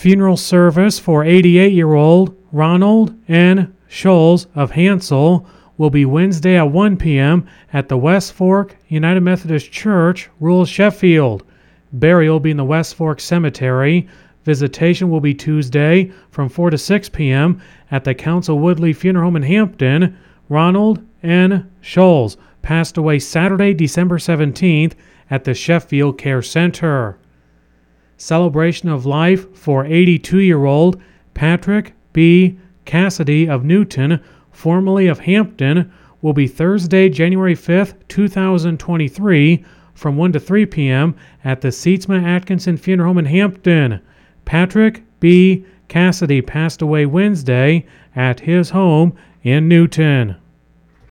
Funeral service for 88 year old Ronald N. Scholes of Hansell will be Wednesday at 1 p.m. at the West Fork United Methodist Church, Rural Sheffield. Burial will be in the West Fork Cemetery. Visitation will be Tuesday from 4 to 6 p.m. at the Council Woodley Funeral Home in Hampton. Ronald N. Scholes passed away Saturday, December 17th at the Sheffield Care Center. Celebration of life for 82 year old Patrick B. Cassidy of Newton, formerly of Hampton, will be Thursday, January 5th, 2023, from 1 to 3 p.m. at the Sietsema Atkinson Funeral Home in Hampton. Patrick B. Cassidy passed away Wednesday at his home in Newton.